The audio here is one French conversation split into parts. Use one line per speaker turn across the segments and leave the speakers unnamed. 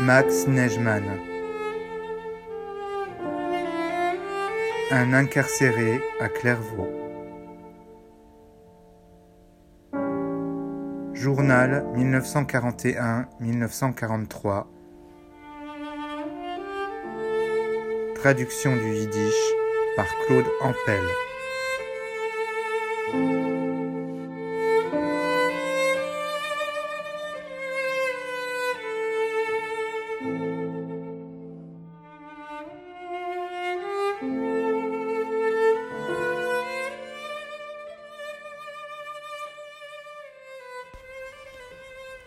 Max Neigemann. Un incarcéré à Clairvaux. Journal 1941-1943. Traduction du yiddish par Claude Ampel.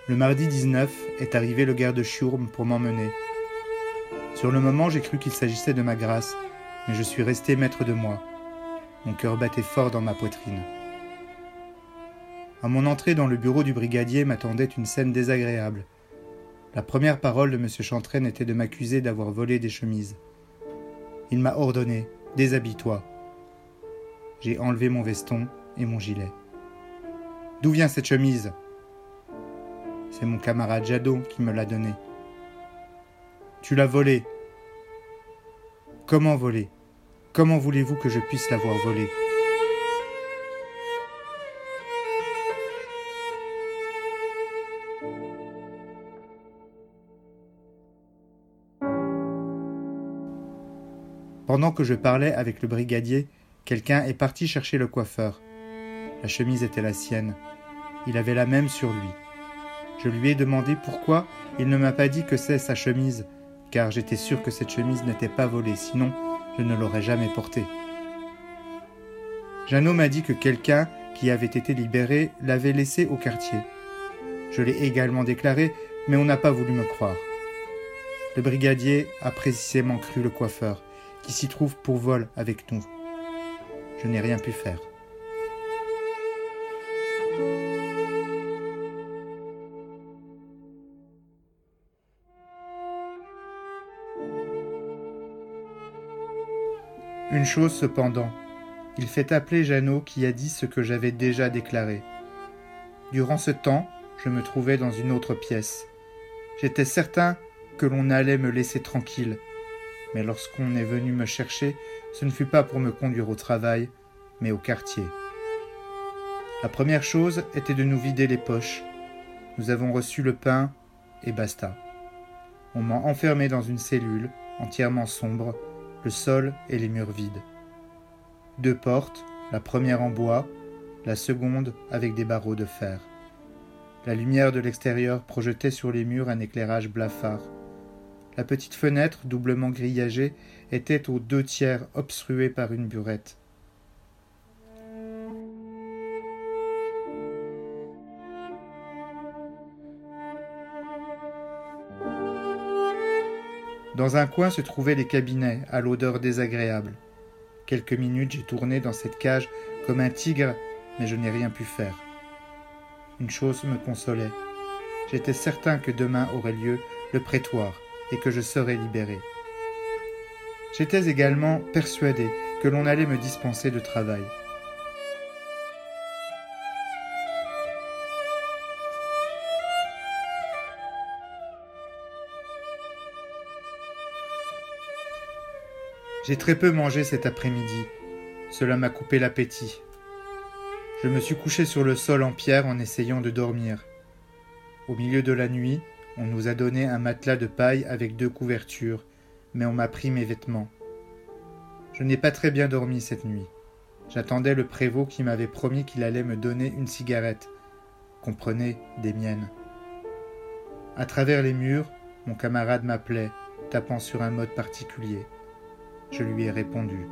Le mardi 19 est arrivé le garde Schurm pour m'emmener. Sur le moment, j'ai cru qu'il s'agissait de ma grâce, mais je suis resté maître de moi. Mon cœur battait fort dans ma poitrine. À mon entrée dans le bureau du brigadier m'attendait une scène désagréable. La première parole de M. Chantraine était de m'accuser d'avoir volé des chemises. Il m'a ordonné Déshabille-toi. J'ai enlevé mon veston et mon gilet. D'où vient cette chemise? C'est mon camarade Jadot qui me l'a donné. Tu l'as volé. Comment voler? Comment voulez-vous que je puisse l'avoir volé? Pendant que je parlais avec le brigadier, quelqu'un est parti chercher le coiffeur. La chemise était la sienne. Il avait la même sur lui. Je lui ai demandé pourquoi il ne m'a pas dit que c'est sa chemise, car j'étais sûr que cette chemise n'était pas volée, sinon je ne l'aurais jamais portée. Jeannot m'a dit que quelqu'un qui avait été libéré l'avait laissé au quartier. Je l'ai également déclaré, mais on n'a pas voulu me croire. Le brigadier a précisément cru le coiffeur, qui s'y trouve pour vol avec nous. Je n'ai rien pu faire. Une chose cependant, il fait appeler Jeannot qui a dit ce que j'avais déjà déclaré. Durant ce temps, je me trouvais dans une autre pièce. J'étais certain que l'on allait me laisser tranquille, mais lorsqu'on est venu me chercher, ce ne fut pas pour me conduire au travail, mais au quartier. La première chose était de nous vider les poches. Nous avons reçu le pain et basta. On m'a enfermé dans une cellule entièrement sombre le sol et les murs vides. Deux portes, la première en bois, la seconde avec des barreaux de fer. La lumière de l'extérieur projetait sur les murs un éclairage blafard. La petite fenêtre, doublement grillagée, était aux deux tiers obstruée par une burette. Dans un coin se trouvaient les cabinets, à l'odeur désagréable. Quelques minutes j'ai tourné dans cette cage comme un tigre, mais je n'ai rien pu faire. Une chose me consolait. J'étais certain que demain aurait lieu le prétoire et que je serais libéré. J'étais également persuadé que l'on allait me dispenser de travail. J'ai très peu mangé cet après-midi. Cela m'a coupé l'appétit. Je me suis couché sur le sol en pierre en essayant de dormir. Au milieu de la nuit, on nous a donné un matelas de paille avec deux couvertures, mais on m'a pris mes vêtements. Je n'ai pas très bien dormi cette nuit. J'attendais le prévôt qui m'avait promis qu'il allait me donner une cigarette. Comprenez, des miennes. À travers les murs, mon camarade m'appelait, tapant sur un mode particulier. Je lui ai répondu.